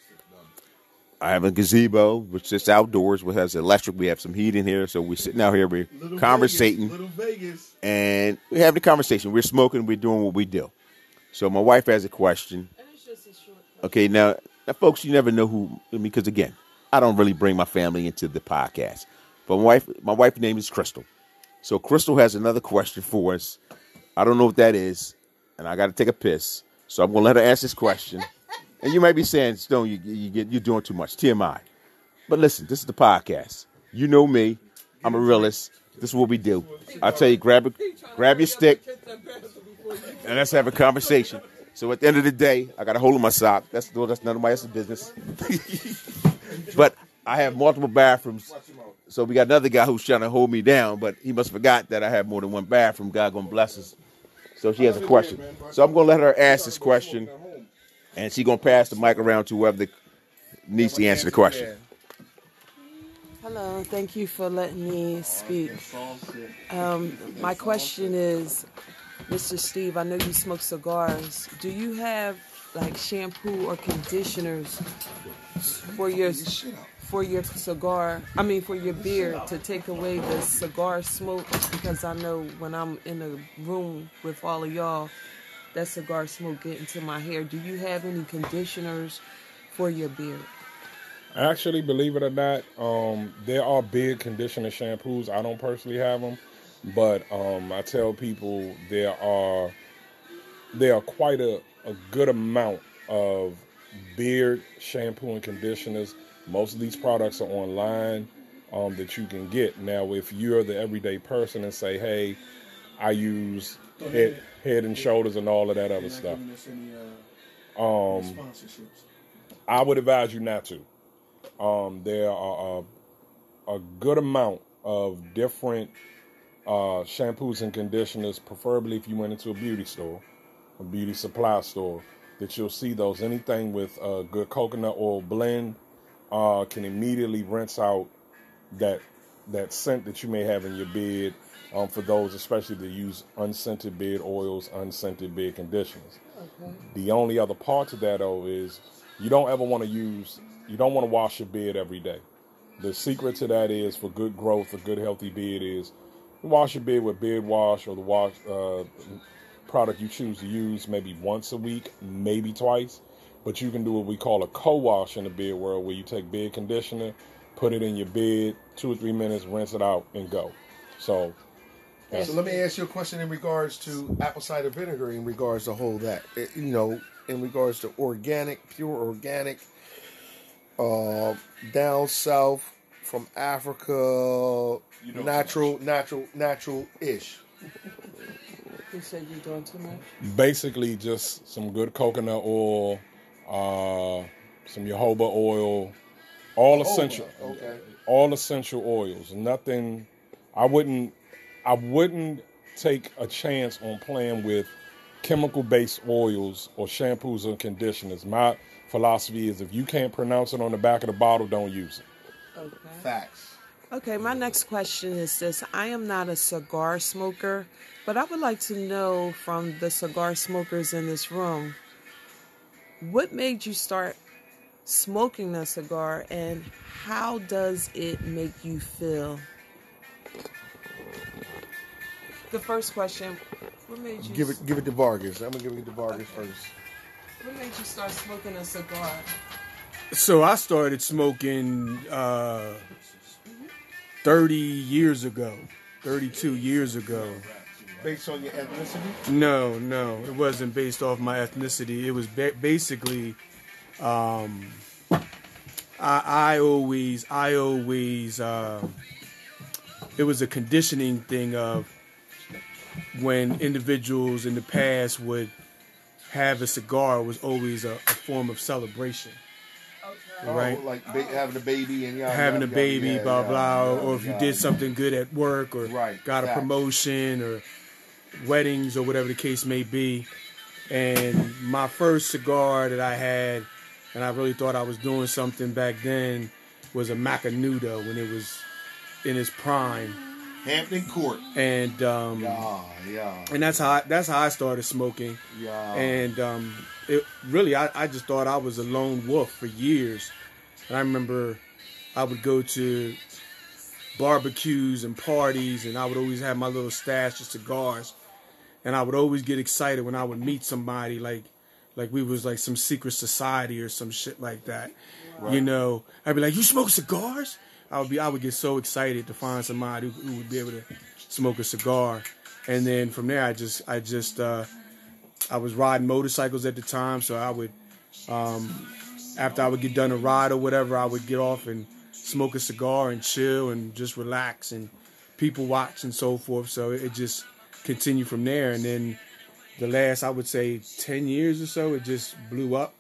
I have a gazebo which is outdoors, which has electric. We have some heat in here, so we're sitting out here, we're Little conversating, Vegas, Little Vegas. and we're having a conversation. We're smoking, we're doing what we do. So my wife has a question. Okay, now, now, folks, you never know who because again, I don't really bring my family into the podcast. But my wife, my wife's name is Crystal. So Crystal has another question for us. I don't know what that is, and I got to take a piss. So I'm gonna let her ask this question. And you might be saying, Stone, you, you get you're doing too much. TMI. But listen, this is the podcast. You know me. I'm a realist. This is what we do. I tell you, grab a, grab your stick, and let's have a conversation. So at the end of the day, I got a hole in my sock. That's that's none of my else's business. but I have multiple bathrooms. So we got another guy who's trying to hold me down, but he must forgot that I have more than one bathroom. God gonna bless us. So she has a question. So I'm gonna let her ask this question, and she's gonna pass the mic around to whoever needs to answer the question. Hello, thank you for letting me speak. Um, my question is, Mr. Steve, I know you smoke cigars. Do you have like shampoo or conditioners for your for your cigar? I mean, for your beard to take away the cigar smoke? Because I know when I'm in a room with all of y'all, that cigar smoke get into my hair. Do you have any conditioners for your beard? Actually, believe it or not, um, there are beard conditioner shampoos. I don't personally have them, but um, I tell people there are there are quite a, a good amount of beard shampoo and conditioners. Most of these products are online um, that you can get. Now, if you're the everyday person and say, "Hey, I use head, head and shoulders and all of that other stuff," um, I would advise you not to. Um, there are a, a good amount of different uh, shampoos and conditioners, preferably if you went into a beauty store. a beauty supply store, that you'll see those. Anything with a good coconut oil blend uh, can immediately rinse out that that scent that you may have in your bed. Um, for those, especially that use unscented bed oils, unscented bed conditioners. Okay. The only other part to that though is you don't ever want to use, you don't want to wash your bed every day. The secret to that is for good growth, a good healthy bed is wash your bed with bed wash or the wash uh, product you choose to use maybe once a week, maybe twice. But you can do what we call a co-wash in the bed world, where you take bed conditioner, put it in your bed, two or three minutes, rinse it out, and go. So, So let me ask you a question in regards to apple cider vinegar. In regards to whole that, It- you know, in regards to organic, pure organic, uh, down south from Africa, natural, natural, natural ish. You said you're doing too much. basically just some good coconut oil, uh, some jojoba oil, all essential, okay. all essential oils. Nothing. I wouldn't. I wouldn't take a chance on playing with chemical-based oils or shampoos and conditioners. My philosophy is if you can't pronounce it on the back of the bottle, don't use it. Okay. Facts. Okay, my next question is this. I am not a cigar smoker, but I would like to know from the cigar smokers in this room what made you start smoking a cigar and how does it make you feel? The first question, what made you Give it, give it to Vargas. I'm gonna give it to Vargas first. what made you start smoking a cigar? So I started smoking uh, 30 years ago, 32 years ago. Based on your ethnicity? No, no, it wasn't based off my ethnicity. It was ba- basically, um, I, I always, I always, uh, it was a conditioning thing of when individuals in the past would have a cigar, it was always a, a form of celebration. Right. Oh, like ba- having a baby and yada, having a yada, baby, yada, blah yada, blah, yada, or if you did something good at work, or Right, got a promotion, or weddings, or whatever the case may be. And my first cigar that I had, and I really thought I was doing something back then, was a Macanudo when it was in its prime. Hampton Court. And um, Yeah, yeah. and that's how I, that's how I started smoking. Yeah. And um, it really, I, I just thought I was a lone wolf for years. And I remember I would go to barbecues and parties, and I would always have my little stash of cigars. And I would always get excited when I would meet somebody like like we was like some secret society or some shit like that. You know, I'd be like, "You smoke cigars?" I would be I would get so excited to find somebody who, who would be able to smoke a cigar. And then from there, I just I just uh, I was riding motorcycles at the time, so I would um, after I would get done a ride or whatever, I would get off and smoke a cigar and chill and just relax and people watch and so forth. So it just continued from there. And then the last, I would say, 10 years or so, it just blew up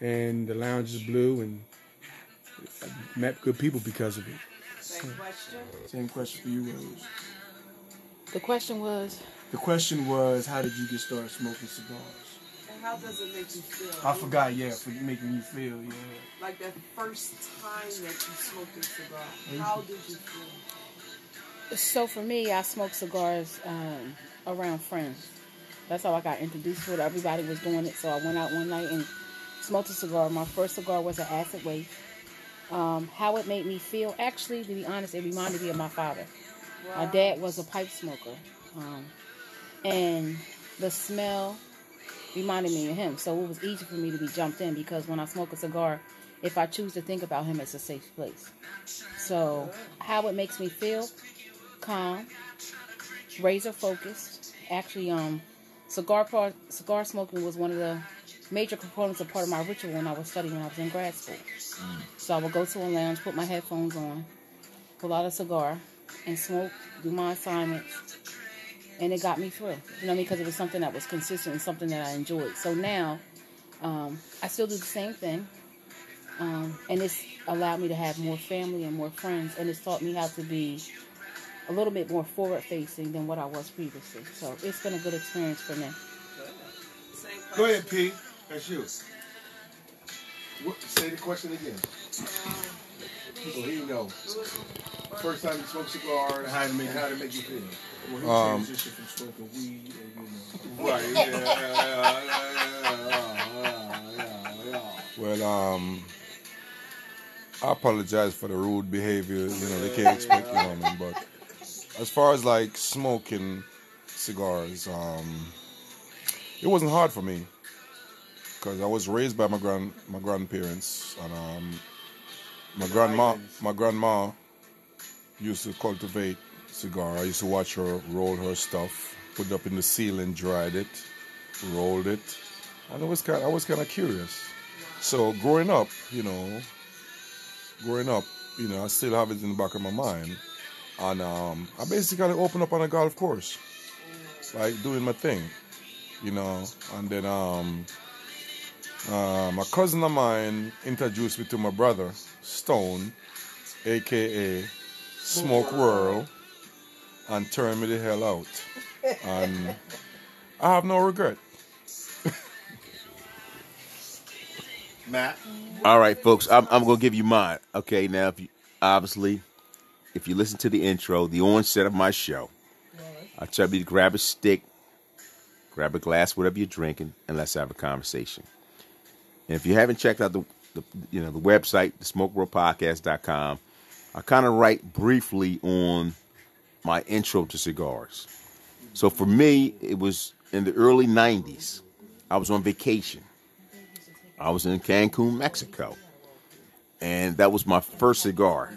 and the lounge just blew and I met good people because of it. Same question. Same question for you, Rose. The question was, The question was, how did you get started smoking cigars? And how does it make you feel? I forgot, yeah, for making you feel, yeah. Like that first time that you smoked a cigar, how did you feel? so for me, I smoke cigars um, around friends. That's how I got introduced to it. Everybody was doing it, so I went out one night and smoked a cigar. My first cigar was an acid wave. Um, how it made me feel, actually, to be honest, it reminded me of my father. My dad was a pipe smoker, um, and the smell reminded me of him. So it was easy for me to be jumped in because when I smoke a cigar, if I choose to think about him, it's a safe place. So how it makes me feel, calm, razor focused. Actually, um, cigar cigar smoking was one of the major components of part of my ritual when I was studying when I was in grad school. So I would go to a lounge, put my headphones on, pull out a cigar, and smoke, do my assignments, and it got me through. You know what I mean? Because it was something that was consistent and something that I enjoyed. So now, um, I still do the same thing, um, and it's allowed me to have more family and more friends, and it's taught me how to be a little bit more forward facing than what I was previously. So it's been a good experience for me. Go ahead, P. That's you. What, say the question again. So he knows. First time you smoked a cigar, how to make how to make you feel. Well, he Um, transitioned from smoking weed and you know. Right. Yeah. yeah, yeah, yeah, yeah. Well, um, I apologize for the rude behavior. You know, they can't expect you know, what But as far as like smoking cigars, um, it wasn't hard for me because I was raised by my grand my grandparents and um, my grandma my grandma used to cultivate cigar. I used to watch her roll her stuff, put it up in the ceiling, dried it, rolled it, and I was kind I was kind of curious. So growing up, you know, growing up, you know, I still have it in the back of my mind, and um, I basically opened up on a golf course, like doing my thing, you know, and then um, um, a cousin of mine introduced me to my brother Stone, aka Smoke World, and turned me the hell out, and I have no regret. Matt. All right, folks, I'm, I'm going to give you mine. Okay, now, if you, obviously, if you listen to the intro, the onset of my show, I tell you to grab a stick, grab a glass, whatever you're drinking, and let's have a conversation. And if you haven't checked out the, the you know the website, the smokeworldpodcast.com, I kind of write briefly on my intro to cigars. So for me, it was in the early 90s. I was on vacation. I was in Cancun, Mexico. And that was my first cigar.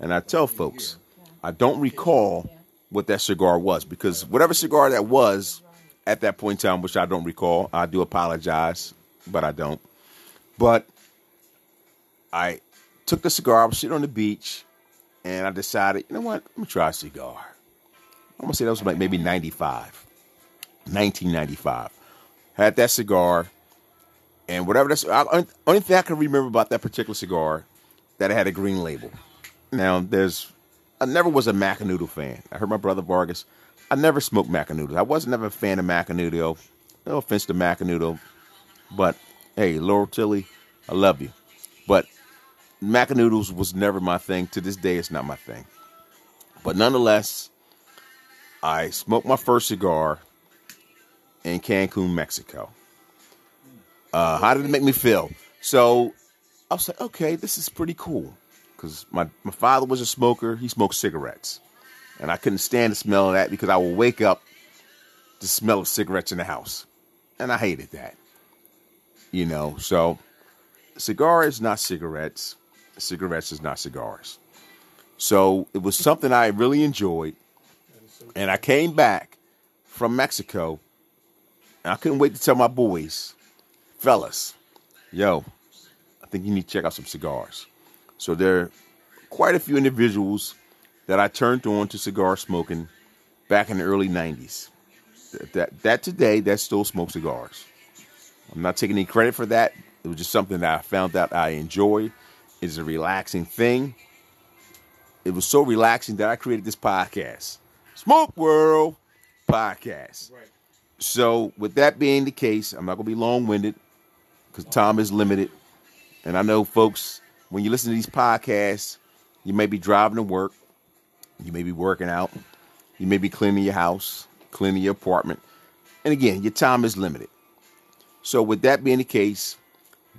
And I tell folks, I don't recall what that cigar was because whatever cigar that was at that point in time, which I don't recall, I do apologize, but I don't. But I took the cigar, I was sitting on the beach, and I decided, you know what, let me try a cigar. I'm gonna say that was like maybe 95, 1995. Had that cigar, and whatever that's I, only thing I can remember about that particular cigar that it had a green label. Now there's I never was a Macanudo fan. I heard my brother Vargas. I never smoked Macanudo. I was never a fan of Macanudo. No offense to Macanudo, but hey, Laurel Tilly, I love you. But Macanudos was never my thing. To this day, it's not my thing. But nonetheless, I smoked my first cigar in Cancun, Mexico. Uh, how did it make me feel? So I was like, okay, this is pretty cool. Because my, my father was a smoker, he smoked cigarettes. And I couldn't stand the smell of that because I would wake up to smell of cigarettes in the house. And I hated that. You know, so cigar is not cigarettes, cigarettes is not cigars. So it was something I really enjoyed. And I came back from Mexico and I couldn't wait to tell my boys, fellas, yo, I think you need to check out some cigars. So there are quite a few individuals that I turned on to cigar smoking back in the early 90s. That, that, that today, that still smoke cigars. I'm not taking any credit for that. It was just something that I found out I enjoy. It's a relaxing thing. It was so relaxing that I created this podcast, Smoke World Podcast. So, with that being the case, I'm not going to be long winded because time is limited. And I know, folks, when you listen to these podcasts, you may be driving to work, you may be working out, you may be cleaning your house, cleaning your apartment. And again, your time is limited. So, with that being the case,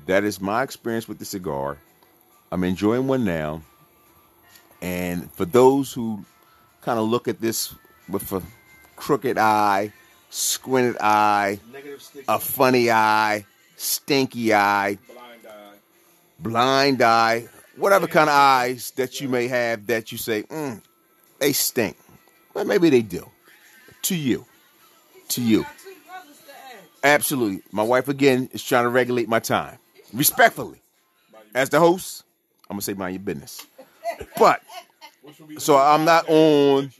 that is my experience with the cigar. I'm enjoying one now. And for those who kind of look at this with a crooked eye, squinted eye, a funny eye, stinky eye, blind eye, whatever kind of eyes that you may have that you say, mm, they stink. Well, maybe they do. To you. To you. Absolutely. My wife, again, is trying to regulate my time. Respectfully. As the host, I'm going to say mind your business. But, so I'm not on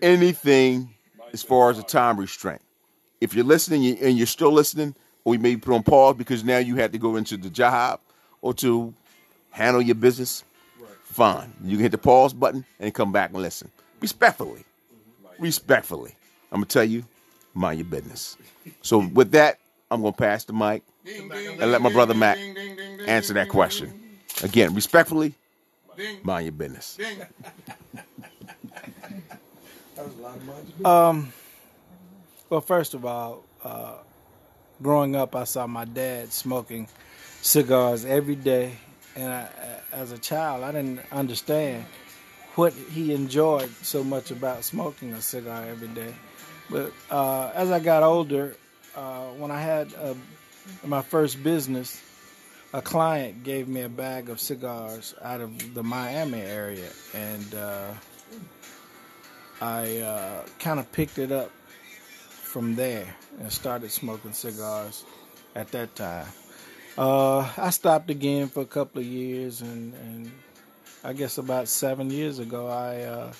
anything as far as a time restraint. If you're listening and you're still listening, or we may put on pause because now you had to go into the job or to handle your business, fine. You can hit the pause button and come back and listen. Respectfully. Respectfully. I'm going to tell you, mind your business. So with that, I'm gonna pass the mic and let my brother Mac answer that question. Again, respectfully, mind your business. Um, well, first of all, uh, growing up, I saw my dad smoking cigars every day, and I, as a child, I didn't understand what he enjoyed so much about smoking a cigar every day. But uh, as I got older, uh, when I had uh, my first business, a client gave me a bag of cigars out of the Miami area, and uh, I uh, kind of picked it up from there and started smoking cigars at that time. Uh, I stopped again for a couple of years, and, and I guess about seven years ago, I uh,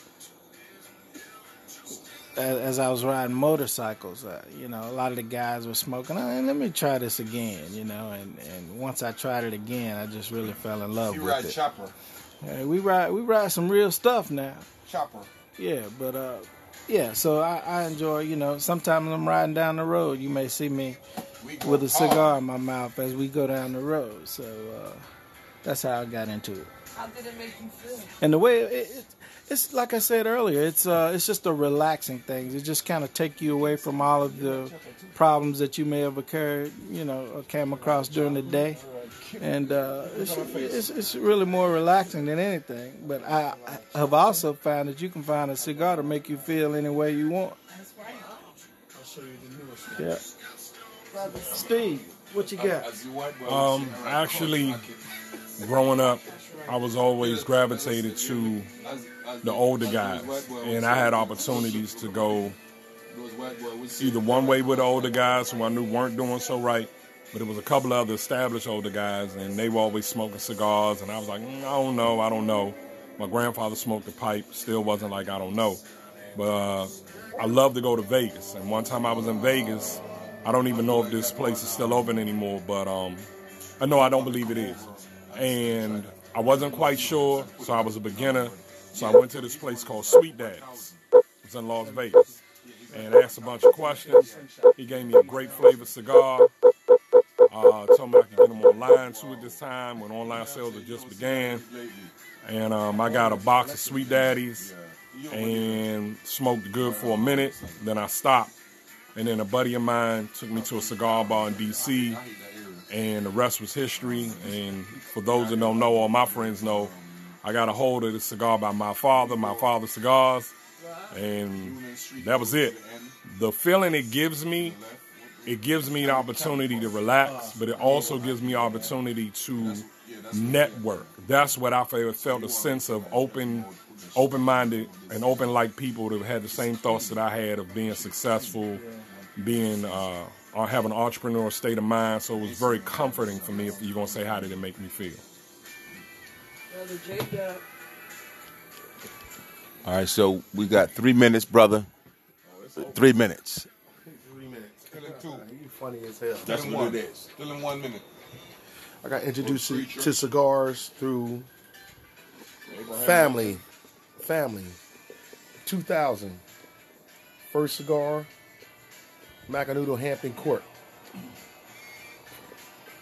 as, as I was riding motorcycles, uh, you know, a lot of the guys were smoking. "Ah, let me try this again, you know. And, and once I tried it again, I just really fell in love with it. You with ride it. chopper. Yeah, we ride we ride some real stuff now. Chopper. Yeah, but uh, yeah. So I, I enjoy. You know, sometimes I'm riding down the road. You may see me with a cigar in my mouth as we go down the road. So uh, that's how I got into it. How did it make you feel? And the way it, it, it's like I said earlier, it's uh, it's just a relaxing thing. It just kind of take you away from all of the problems that you may have occurred, you know, or came across during the day, and uh, it's, it's it's really more relaxing than anything. But I, have also found that you can find a cigar to make you feel any way you want. Yeah. Steve, what you got? Um, actually, growing up, I was always gravitated to the older guys, and I had opportunities to go either one way with the older guys who I knew weren't doing so right, but it was a couple of other established older guys, and they were always smoking cigars, and I was like, mm, I don't know, I don't know. My grandfather smoked a pipe, still wasn't like I don't know, but uh, I love to go to Vegas, and one time I was in Vegas. I don't even know if this place is still open anymore, but um, I know I don't believe it is. And I wasn't quite sure, so I was a beginner. So I went to this place called Sweet Daddy's. It's in Las Vegas. And asked a bunch of questions. He gave me a great flavor cigar. Uh, told me I could get them online too at this time when online sales had just began. And um, I got a box of Sweet Daddies and smoked good for a minute. Then I stopped. And then a buddy of mine took me to a cigar bar in DC, and the rest was history. And for those that don't know, all my friends know, I got a hold of the cigar by my father, my father's cigars, and that was it. The feeling it gives me, it gives me the opportunity to relax, but it also gives me opportunity to network. That's what I felt, a sense of open, open-minded and open-like people that had the same thoughts that I had of being successful, being uh, or having an entrepreneurial state of mind. So it was very comforting for me. If you're gonna say how did it make me feel? Brother J Dub. All right, so we got three minutes, brother. Oh, three minutes. Three minutes. Kill it two. You funny as hell. That's Still in what one. it is. Still in one minute. I got introduced to, to cigars through family. Family. 2000. First cigar, Macanudo Hampton Court.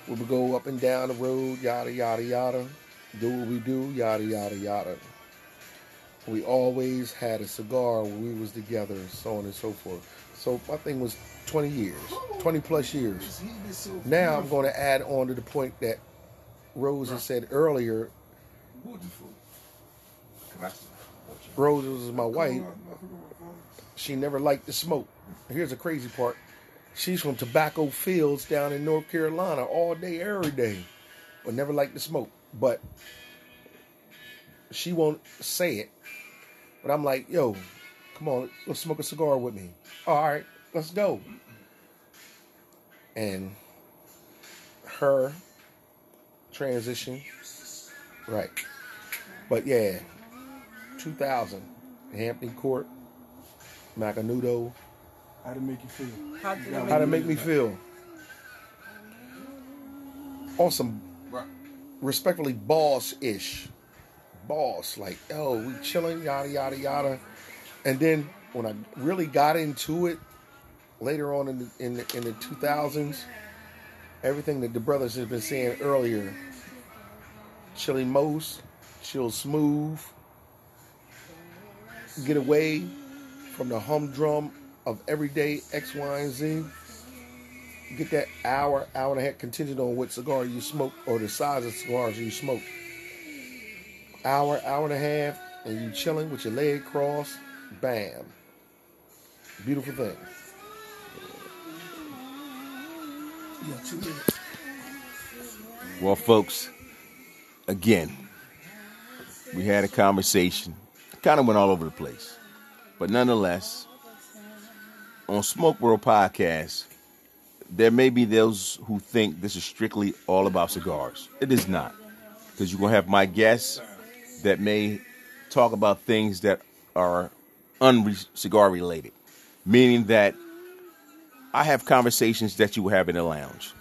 We would go up and down the road, yada, yada, yada. Do what we do, yada, yada, yada. We always had a cigar when we was together, so on and so forth. So my thing was 20 years, 20 plus years. Now I'm going to add on to the point that Rose has said earlier. Rose was my wife. She never liked to smoke. Here's the crazy part. She's from tobacco fields down in North Carolina all day, every day, but never liked to smoke. But she won't say it. But I'm like, yo, come on, let's smoke a cigar with me. All right, let's go. And her transition, right. But yeah, 2000, Hampton Court, Macanudo. How to make you feel? How did it How to make me feel? Awesome, respectfully boss ish. Boss, like, oh, we chilling, yada, yada, yada. And then when I really got into it, later on in the, in the, in the 2000s, everything that the brothers have been saying earlier, Chili Most, Chill Smooth, get away from the humdrum of everyday X, Y, and Z. Get that hour, hour and a half contingent on what cigar you smoke or the size of cigars you smoke. Hour, hour and a half, and you chilling with your leg crossed, bam. Beautiful thing. Yeah, two minutes. Well, folks, again, we had a conversation. Kind of went all over the place. But nonetheless, on Smoke World Podcast, there may be those who think this is strictly all about cigars. It is not. Because you're going to have my guests that may talk about things that are un-cigar related. Meaning that I have conversations that you will have in the lounge.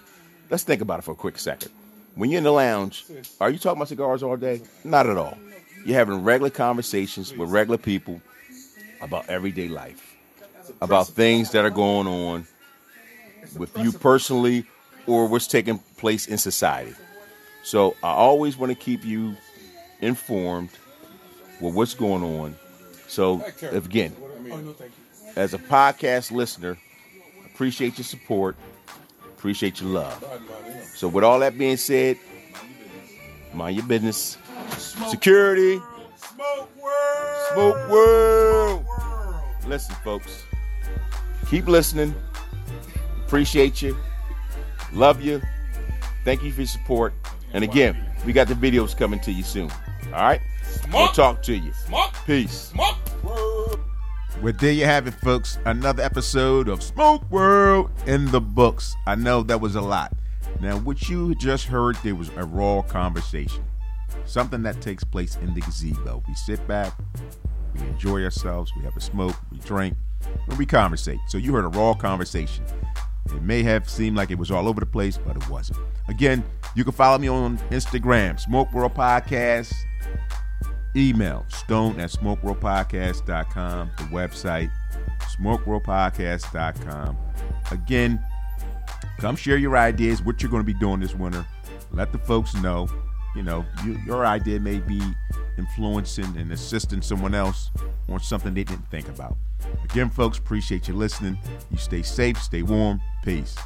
Let's think about it for a quick second. When you're in the lounge, are you talking about cigars all day? Not at all. You're having regular conversations with regular people about everyday life, about things that are going on with you personally or what's taking place in society. So I always want to keep you informed with what's going on. So again, as a podcast listener, appreciate your support, appreciate your love. So with all that being said, mind your business. Security. Smoke world. Smoke world. Listen, folks. Keep listening. Appreciate you. Love you. Thank you for your support. And again, we got the videos coming to you soon. All right? We'll talk to you. Peace. Well, there you have it, folks. Another episode of Smoke World in the books. I know that was a lot. Now, what you just heard, there was a raw conversation. Something that takes place in the gazebo. We sit back, we enjoy ourselves, we have a smoke, we drink, and we conversate. So you heard a raw conversation. It may have seemed like it was all over the place, but it wasn't. Again, you can follow me on Instagram, Smoke World Podcast. Email stone at smokeworldpodcast.com. The website, smokeworldpodcast.com. Again, come share your ideas, what you're going to be doing this winter. Let the folks know. You know, you, your idea may be influencing and assisting someone else on something they didn't think about. Again, folks, appreciate you listening. You stay safe, stay warm. Peace.